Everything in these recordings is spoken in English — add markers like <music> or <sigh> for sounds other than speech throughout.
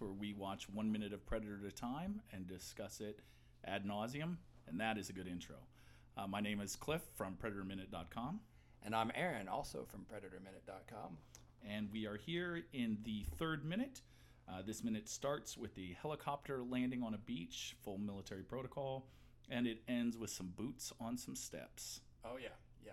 where we watch one minute of Predator at a time and discuss it ad nauseum, and that is a good intro. Uh, my name is Cliff from PredatorMinute.com, And I'm Aaron, also from PredatorMinute.com. and we are here in the third minute. Uh, this minute starts with the helicopter landing on a beach, full military protocol, and it ends with some boots on some steps. Oh yeah, yeah.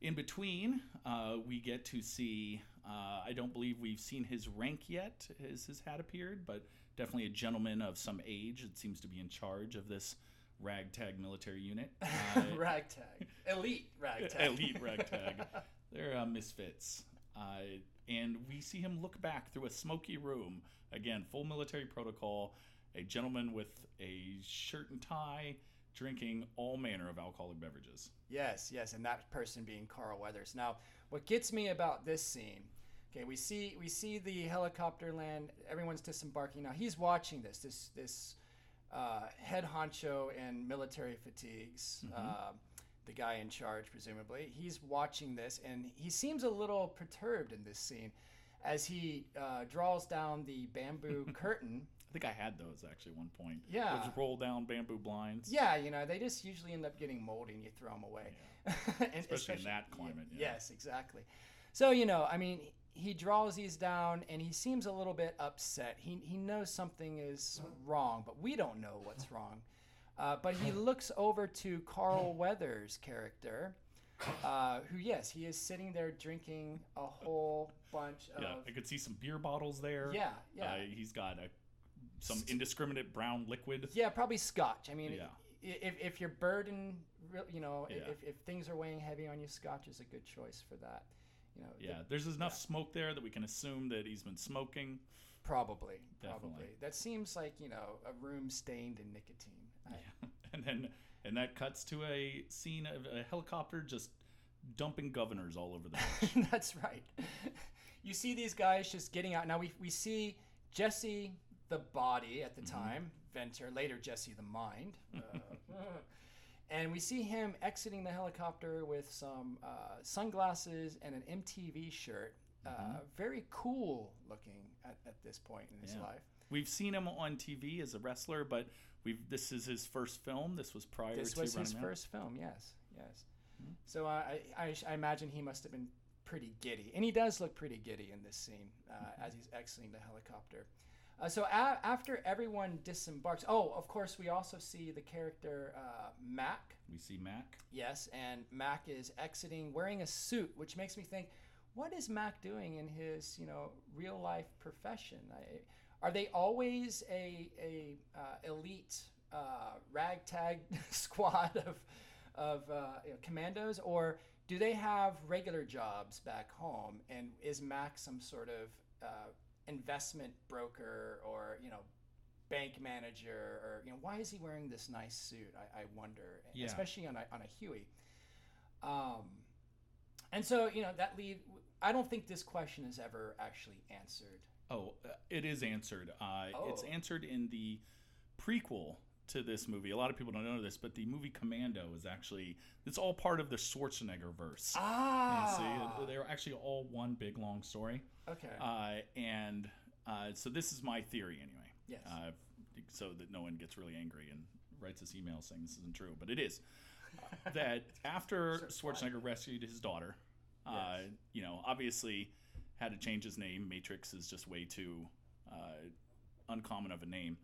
In between, uh, we get to see. Uh, I don't believe we've seen his rank yet, as his hat appeared, but definitely a gentleman of some age. It seems to be in charge of this ragtag military unit. <laughs> Uh, ragtag, elite ragtag, elite ragtag. <laughs> They're uh, misfits. Uh, and we see him look back through a smoky room. Again, full military protocol. A gentleman with a shirt and tie drinking all manner of alcoholic beverages. Yes, yes, and that person being Carl Weathers. Now, what gets me about this scene, okay, we see we see the helicopter land. Everyone's disembarking now. He's watching this. This this uh, head honcho in military fatigues. Uh, the guy in charge, presumably, he's watching this, and he seems a little perturbed in this scene, as he uh, draws down the bamboo <laughs> curtain. I think I had those actually at one point. Yeah. Those roll down bamboo blinds. Yeah, you know, they just usually end up getting moldy and you throw them away. <laughs> And Especially in that climate, yeah. Yes, exactly. So, you know, I mean, he draws these down and he seems a little bit upset. He, he knows something is wrong, but we don't know what's <laughs> wrong. Uh, but he looks over to Carl <laughs> Weathers' character, uh, who, yes, he is sitting there drinking a whole bunch of. Yeah, I could see some beer bottles there. Yeah, yeah. Uh, he's got a some indiscriminate brown liquid. Yeah, probably scotch. I mean, Yeah. if, if you're burdened, you know, Yeah. if, if things are weighing heavy on you, scotch is a good choice for that. You know, Yeah, there's enough smoke there that we can assume that he's been smoking. probably, Definitely. probably. That seems like you know a room stained in nicotine. I- <laughs> and then and that cuts to a scene of a helicopter just dumping governors all over the <laughs> beach. That's right. You see these guys just getting out. Now we, we see Jesse the body at the Mm-hmm. time, Ventura, later Jesse the mind. Uh, <laughs> and we see him exiting the helicopter with some uh, sunglasses and an MTV shirt. Uh, very cool looking at, at this point in his Mm-hmm. Yeah. life. We've seen him on TV as a wrestler, but we've this is his first film. This was prior to his. This was his Man. first film, yes, yes. Hmm. So uh, I, I, I imagine he must have been pretty giddy, and he does look pretty giddy in this scene uh, Mm-hmm. as he's exiting the helicopter. Uh, so a- after everyone disembarks, oh, of course, we also see the character uh, Mac. We see Mac. Yes, and Mac is exiting wearing a suit, which makes me think, what is Mac doing in his, you know, real life profession? I, are they always a a uh, elite uh, ragtag <laughs> squad of of uh, you know, commandos, or do they have regular jobs back home? And is Mac some sort of uh, investment broker or you know? Bank manager, or you know, why is he wearing this nice suit? I, I wonder, Yeah. especially on a on a Huey. Um, and so you know that lead. I don't think this question is ever actually answered. Oh, uh, it is answered. Uh, It's Oh. answered in the prequel to this movie. A lot of people don't know this, but the movie Commando is actually it's all part of the Schwarzenegger verse. Ah, See, they're actually all one big long story. okay. Uh, and uh, so this is my theory anyway. Yes. Uh, so that no one gets really angry and writes us emails saying this isn't true, but it is. Uh, that <laughs> after Schwarzenegger rescued his daughter, uh, Yes. you know, obviously had to change his name. Matrix is just way too uh, uncommon of a name.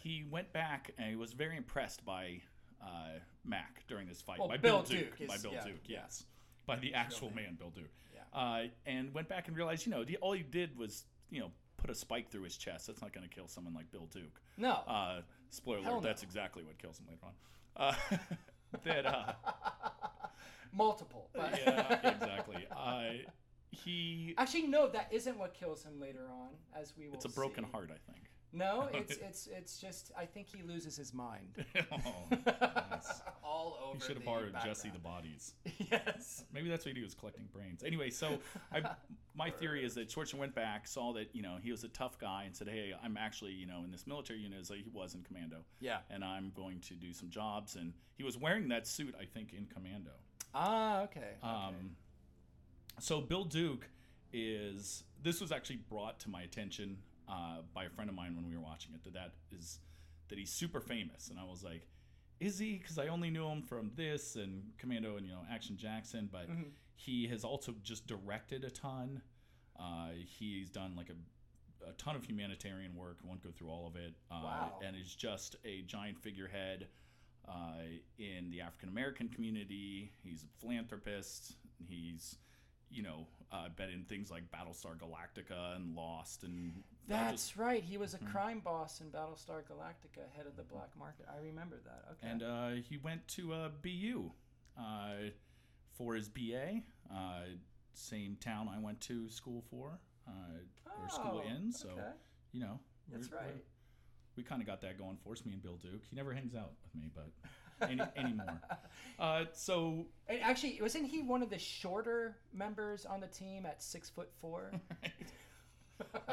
He went back and he was very impressed by uh, Mac during this fight. Well, by Bill Duke. Duke by Bill yeah, Duke, yeah. yes. By the actual name. man, Bill Duke. Yeah. Uh, and went back and realized, you know, all he did was, you know, put a spike through his chest. That's not going to kill someone like Bill Duke. no. Uh, spoiler Hell alert, no. that's exactly what kills him later on. Uh, <laughs> that, uh, <laughs> Multiple. But yeah, exactly. <laughs> Uh, he, Actually, no. That isn't what kills him later on, as we will. it's a broken see. heart, I think. <laughs> No, it's it's it's just I think he loses his mind. <laughs> oh, nice. <laughs> All over. He should have borrowed Jesse the bodies. yes. Maybe that's what he was collecting brains. Anyway, so I, my theory is that Schwarzenegger went back, saw that you know he was a tough guy, and said, "Hey, I'm actually you know in this military unit as he was in Commando, Yeah. and I'm going to do some jobs." And he was wearing that suit, I think, in Commando. Ah, okay. okay. Um, so Bill Duke is this was actually brought to my attention uh, by a friend of mine when we were watching it that that is that he's super famous, and I was like, is he? Because I only knew him from this and Commando and you know Action Jackson, but Mhm. he has also just directed a ton. Uh, he's done like a, a ton of humanitarian work. Won't go through all of it. Uh, Wow. And is just a giant figurehead uh, in the African American community. He's a philanthropist. He's, you know, uh, been in things like Battlestar Galactica and Lost and That's just- right. He was a Mhm. crime boss in Battlestar Galactica, head of the black market. I remember that. Okay. And uh, he went to uh, BU uh, for his BA. Uh, same town I went to school for, uh, or school Oh, in. So okay. you know, That's right. we kind of got that going for us. Me and Bill Duke. He never hangs out with me, but any, anymore. Uh, so And actually, wasn't he one of the shorter members on the team at six foot four? <laughs>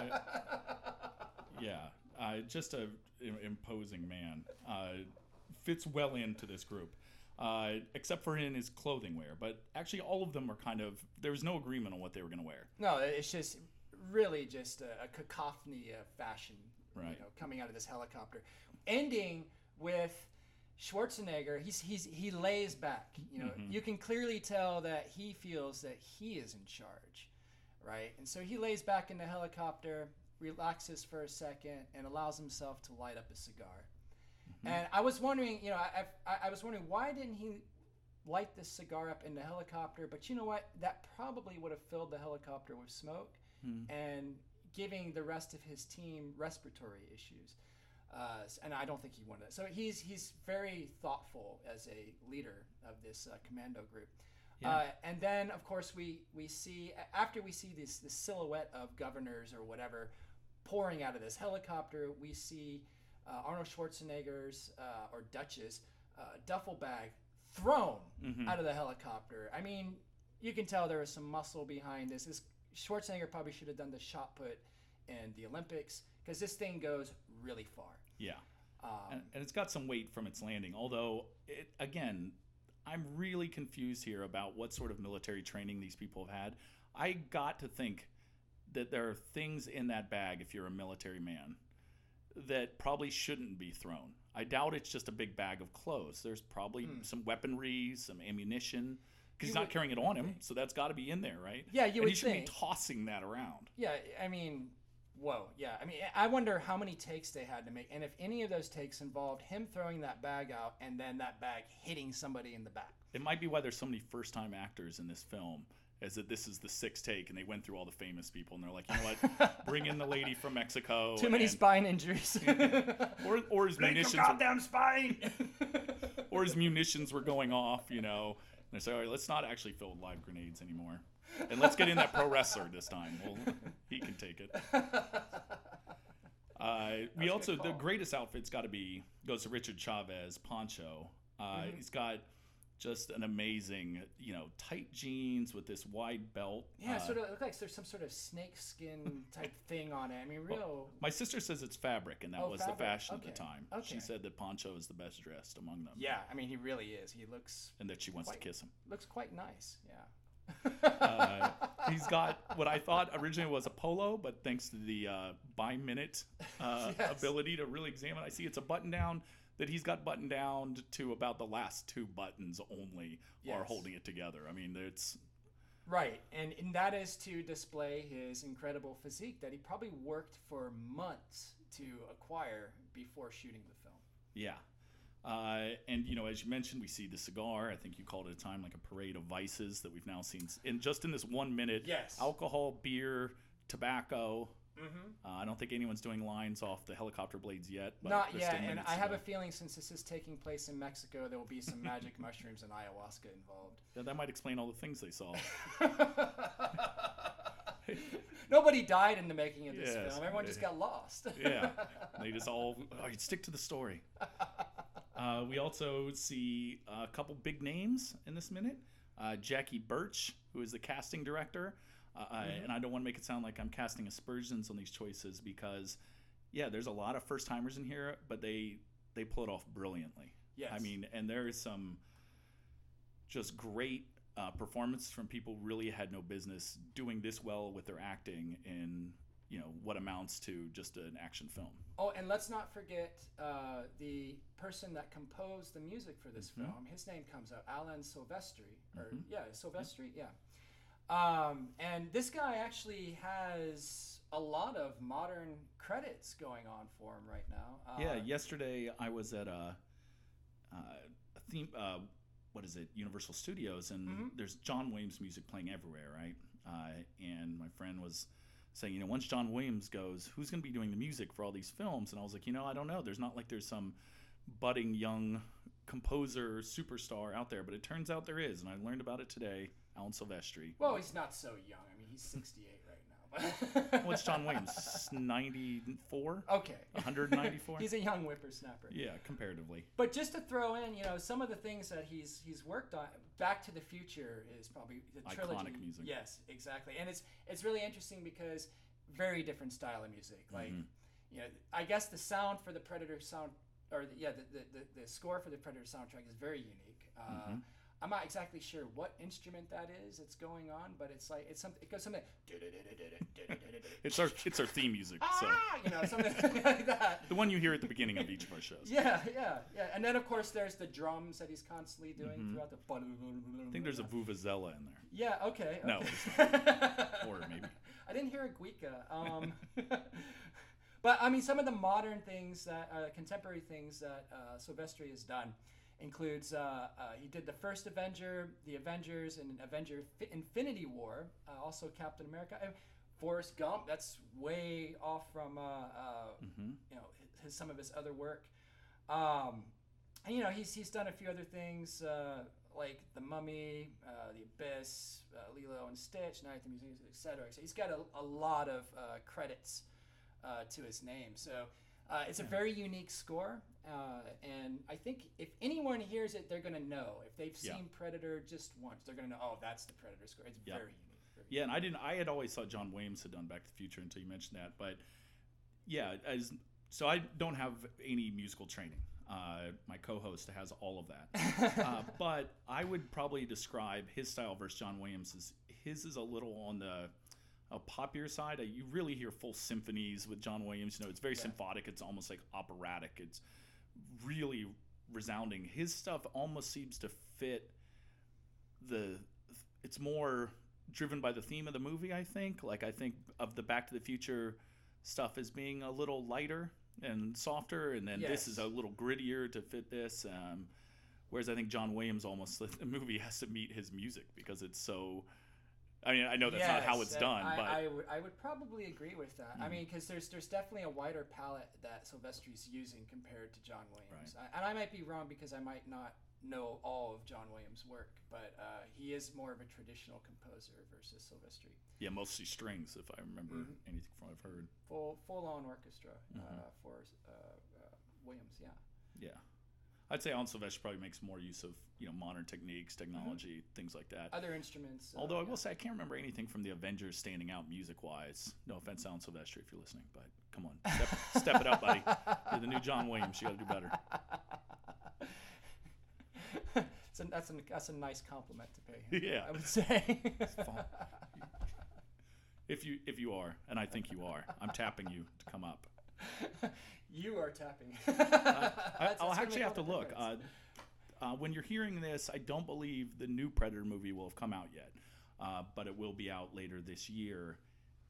yeah, uh, just a imposing man. Uh, fits well into this group. Uh, except for in his clothing wear, but actually all of them are kind of there was no agreement on what they were going to wear. no, it's just really just a, a cacophony of fashion, you know, coming out of this helicopter, ending with Schwarzenegger. He's he's he lays back. You know, Mhm. you can clearly tell that he feels that he is in charge, right? And so he lays back in the helicopter, relaxes for a second, and allows himself to light up a cigar. And I was wondering, you know, I, I, I was wondering why didn't he light this cigar up in the helicopter? But you know what? That probably would have filled the helicopter with smoke Hmm. and giving the rest of his team respiratory issues. Uh, and I don't think he wanted it. So he's he's very thoughtful as a leader of this uh, commando group. Yeah. Uh, and then, of course, we we see after we see this this silhouette of governors or whatever pouring out of this helicopter, we see uh, Arnold Schwarzenegger's uh, or Dutch's uh, duffel bag thrown Mhm. out of the helicopter. I mean, you can tell there was some muscle behind this. This Schwarzenegger probably should have done the shot put in the Olympics because this thing goes really far. Yeah. Um, and, and it's got some weight from its landing. Although, it, again, I'm really confused here about what sort of military training these people have had. I got to think that there are things in that bag, if you're a military man, that probably shouldn't be thrown. I doubt it's just a big bag of clothes. There's probably Hmm. some weaponry, some ammunition, because he's You not would carrying it on him, so that's got to be in there, right? yeah, you and would he think. be tossing that around. Yeah, I mean, whoa, yeah. I mean, I wonder how many takes they had to make, and if any of those takes involved him throwing that bag out and then that bag hitting somebody in the back. It might be why there's so many first time actors in this film, is that this is the sixth take and they went through all the famous people and they're like, you know what, <laughs> bring in the lady from Mexico. Too many and- spine injuries. <laughs> Or, or his munitions, were, goddamn spine. <laughs> or his munitions were going off, you know. And they say, all right, let's not actually fill with live grenades anymore, and let's get in that pro wrestler this time. Well, <laughs> he can take it. <laughs> Uh, we also the greatest outfit's got to be goes to Richard Chaves Poncho. Uh, Mhm. He's got just an amazing, you know, tight jeans with this wide belt. Yeah, Uh, sort of looks like there's some sort of snake skin type <laughs> thing on it. I mean, real. My sister says it's fabric, and that Oh, was fabric. the fashion at the time. Okay. She said that Poncho is the best dressed among them. Yeah, I mean, he really is. He looks And that she wants Quite- to kiss him. looks quite nice. Yeah. Uh, he's got what I thought originally was a polo, but thanks to the uh, by minute uh, <laughs> Yes. ability to really examine, I see it's a button down that he's got buttoned down to about the last two buttons only are holding it together. I mean, it's Right, and, and that is to display his incredible physique that he probably worked for months to acquire before shooting the film. yeah. Uh, and you know, as you mentioned, we see the cigar. I think you called it a time like a parade of vices that we've now seen in just in this one minute. Yes. Alcohol, beer, tobacco. Mm-hmm. Uh, I don't think anyone's doing lines off the helicopter blades yet. But Not yet, and I have a feeling since this is taking place in Mexico, there will be some <laughs> magic mushrooms and ayahuasca involved. Yeah, that might explain all the things they saw. <laughs> Nobody died in the making of this Yes. film. Everyone just got lost. yeah, <laughs> they just all oh, stick to the story. Uh, we also see a couple big names in this minute. Uh, Jackie Burch, who is the casting director, uh, Mm-hmm. and I don't want to make it sound like I'm casting aspersions on these choices because, yeah, there's a lot of first timers in here, but they they pull it off brilliantly. Yes. I mean, and there is some just great uh, performance from people really had no business doing this well with their acting in you know what amounts to just an action film. Oh, and let's not forget uh, the person that composed the music for this Mhm. film. His name comes out, Alan Silvestri, or Mhm. yeah, Silvestri, yeah. Um, and this guy actually has a lot of modern credits going on for him right now. Uh, yeah, yesterday I was at a, uh, a theme. Uh, what is it? Universal Studios, and Mhm. there's John Williams music playing everywhere, right? Uh, and my friend was saying, you know, once John Williams goes, who's going to be doing the music for all these films? And I was like, you know, I don't know. There's not like there's some budding young composer superstar out there, but it turns out there is, and I learned about it today. Alan Silvestri. Well, he's not so young. I mean, he's 68 right now. <laughs> What's John Williams? 94? Okay. 194? <laughs> he's a young whippersnapper. Yeah, comparatively. But just to throw in, you know, some of the things that he's he's worked on. Back to the Future is probably the Iconic trilogy. music. Yes, exactly. And it's it's really interesting because very different style of music. Like, Mhm. you know, I guess the sound for the Predator sound, or the, yeah, the, the, the, score for the Predator soundtrack is very unique. Uh, Mhm. I'm not exactly sure what instrument that is that's going on, but it's like it's something. It goes something. <laughs> It's our it's our theme music. So ah, you know, something <laughs> like that. the one you hear at the beginning of each of our shows. Yeah, yeah, yeah. And then of course there's the drums that he's constantly doing Mhm. throughout the. I think there's a vuvuzela in there. Yeah. Okay. No, okay. <laughs> Or maybe. I didn't hear a Guica. Um, but I mean, some of the modern things that uh, contemporary things that uh, Silvestri has done includes uh, uh, he did the first Avenger, the Avengers, and Avenger Fi- Infinity War. Uh, also Captain America. And Forrest Gump. That's way off from uh, uh, hmm you know his, some of his other work. Um, and you know he's he's done a few other things uh, like The Mummy, uh, The Abyss, uh, Lilo and Stitch, Night at the Museum, etc. So he's got a, a lot of uh, credits uh, to his name. So. Uh, it's a very unique score, uh, and I think if anyone hears it, they're gonna know. If they've Yeah. seen Predator just once, they're gonna know. Oh, that's the Predator score. It's Yeah. very unique. Very Yeah, and I didn't. I had always thought John Williams had done Back to the Future until you mentioned that. But yeah, as so I don't have any musical training. Uh, my co-host has all of that. <laughs> uh, but I would probably describe his style versus John Williams as his is a little on the uh, popular side. Uh, you really hear full symphonies with John Williams. You know, it's very Yeah. symphonic. It's almost like operatic. It's really resounding. His stuff almost seems to fit the. It's more driven by the theme of the movie. I think. Like I think of the Back to the Future stuff as being a little lighter and softer, and then this is a little grittier to fit this. Um, whereas I think John Williams almost <laughs> the movie has to meet his music because it's so. I mean, I know that's not how it's uh, done, I, but I would probably agree with that. I Mhm. mean, because there's there's definitely a wider palette that Silvestri's using compared to John Williams, I, and I might be wrong because I might not know all of John Williams' work, but uh, he is more of a traditional composer versus Silvestri. yeah, mostly strings if I remember Mhm. anything from what I've heard. Full full on orchestra uh, Mhm. for uh, uh, Williams, yeah. Yeah, I'd say Alan Silvestri probably makes more use of you know modern techniques, technology, things like that. Other instruments. uh, Although I yeah. will say I can't remember anything from the Avengers standing out music wise. No offense, Alan Silvestri, if you're listening, but come on, step, <laughs> step it up, buddy. You're the new John Williams. You got to do better. That's, a, that's a nice compliment to pay him. <laughs> Yeah. I would say. If you if you are, and I think you are, I'm tapping you to come up. <laughs> you are tapping. <laughs> I, That's- I'll that's actually have to look. Uh, uh, when you're hearing this, I don't believe the new Predator movie will have come out yet, uh, but it will be out later this year.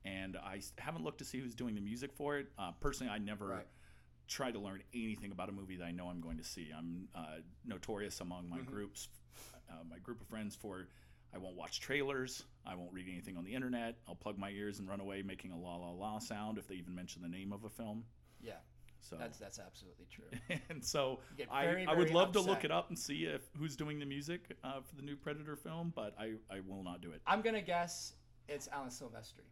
And I haven't looked to see who's doing the music for it. Uh, personally, I never Right. try to learn anything about a movie that I know I'm going to see. I'm uh, notorious among my Mhm. groups, uh, my group of friends for. I won't watch trailers. I won't read anything on the internet. I'll plug my ears and run away, making a la la la sound if they even mention the name of a film. Yeah, So that's that's absolutely true. <laughs> and so get I, very, I would very love to look it up and see if who's doing the music uh, for the new Predator film, but I, I will not do it. I'm gonna guess it's Alan Silvestri.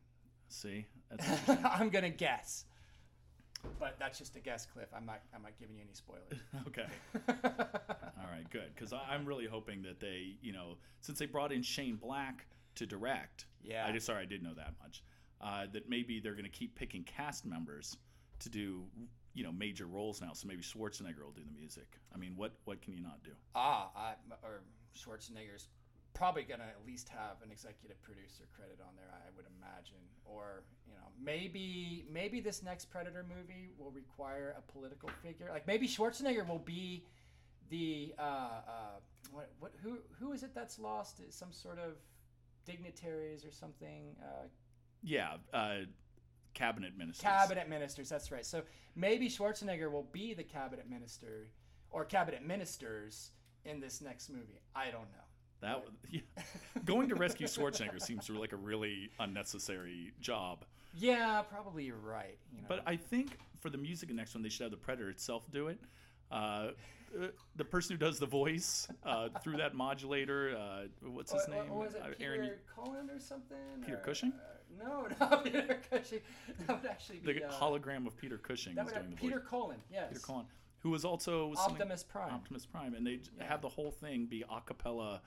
See. <laughs> I'm gonna guess, but that's just a guess, Cliff. I'm not. I'm not giving you any spoilers. <laughs> okay. All right, good. Because I'm really hoping that they, you know, since they brought in Shane Black to direct. Yeah. I just sorry I didn't know that much. Uh, that maybe they're going to keep picking cast members to do, you know, major roles now. So maybe Schwarzenegger will do the music. I mean, what what can you not do? ah, I, or Schwarzenegger's probably gonna at least have an executive producer credit on there. I would imagine, or you know, maybe maybe this next Predator movie will require a political figure. Like maybe Schwarzenegger will be the uh, uh, what what who who is it that's lost? Some sort of dignitaries or something. Uh, Yeah, uh, cabinet ministers. cabinet ministers. That's right. So maybe Schwarzenegger will be the cabinet minister or cabinet ministers in this next movie. I don't know. That <laughs> yeah. going to rescue <laughs> Schwarzenegger seems like a really unnecessary job. Yeah, probably you're right. You know. But I think for the music in the next one, they should have the Predator itself do it. Uh, the person who does the voice uh, through that modulator, uh, what's his What- name? what was it Uh, Peter Aaron, Cullen or something? Peter Or, Cushing? uh, no, <laughs> not Peter Cushing. That would actually be the hologram of Peter Cushing that would doing the Peter voice. Cullen. Yes. Peter Cullen, who was also Optimus Prime. Optimus Prime, and they Yeah. have the whole thing be a cappella,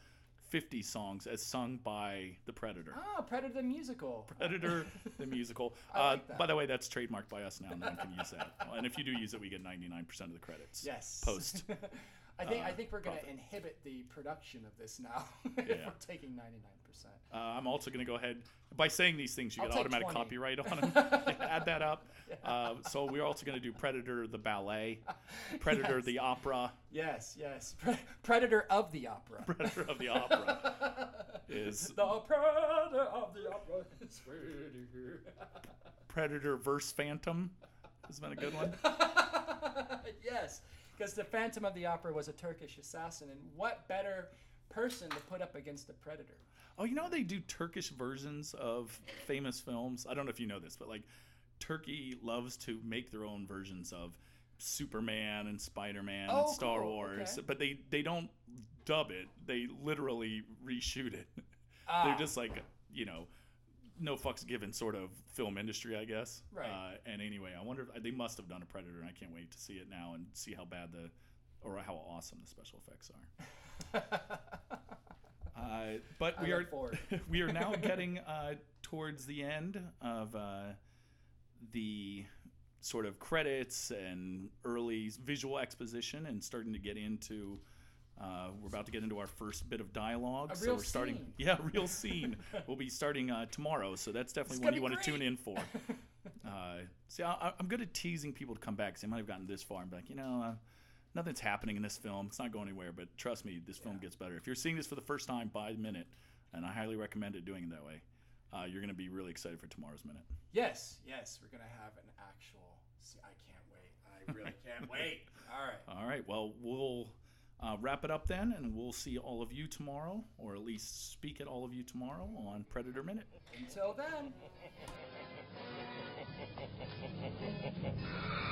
50 songs as sung by the Predator. Ah, Predator the musical. Predator the <laughs> musical. I uh, like. By the way, that's trademarked by us now. No one can use that. <laughs> And if you do use it, we get 99% of the credits. Yes. Post. <laughs> I think I uh, think we're going to inhibit the production of this now. if Yeah. we're taking 99%. Uh, I'm also going to go ahead by saying these things. You I'll get automatic 20. copyright on them. <laughs> Add that up. Uh, so we're also going to do Predator the ballet, Predator <laughs> Yes. the opera, Yes, yes. Pre- Predator of the opera. <laughs> Predator of the opera is the Predator of the opera. Predator verse Phantom. Has been a good one. yes, because the Phantom of the Opera was a Turkish assassin, and what better person to put up against the Predator? Oh, you know they do Turkish versions of famous films. I don't know if you know this, but like Turkey loves to make their own versions of Superman and Spider-Man and Oh, Star cool. Wars, Okay. but they they don't dub it. They literally reshoot it. Ah, They're just like you know, no fucks given sort of film industry, I guess. Right. Uh, and anyway, I wonder if they must have done a Predator, and I can't wait to see it now and see how bad the or how awesome the special effects are. <laughs> Uh, but I we are <laughs> we are now getting uh, towards the end of uh, the sort of credits and early visual exposition, and starting to get into. Uh, we're about to get into our first bit of dialogue, so we're starting. scene. <laughs> Yeah, real scene. we'll be starting uh, tomorrow, so that's definitely one you want to tune in for. <laughs> Uh, see, I, I'm good at teasing people to come back. Cause they might have gotten this far and be like, you know, uh, nothing's happening in this film. It's not going anywhere. But trust me, this film Yeah. gets better. If you're seeing this for the first time, by the minute, and I highly recommend it doing it that way, uh, you're going to be really excited for tomorrow's minute. yes, yes, we're gonna have an actual. See, I can't wait. I really can't <laughs> wait. All right. All right. Well, we'll uh, wrap it up then, and we'll see all of you tomorrow, or at least speak at all of you tomorrow on Predator Minute. Until then. <laughs>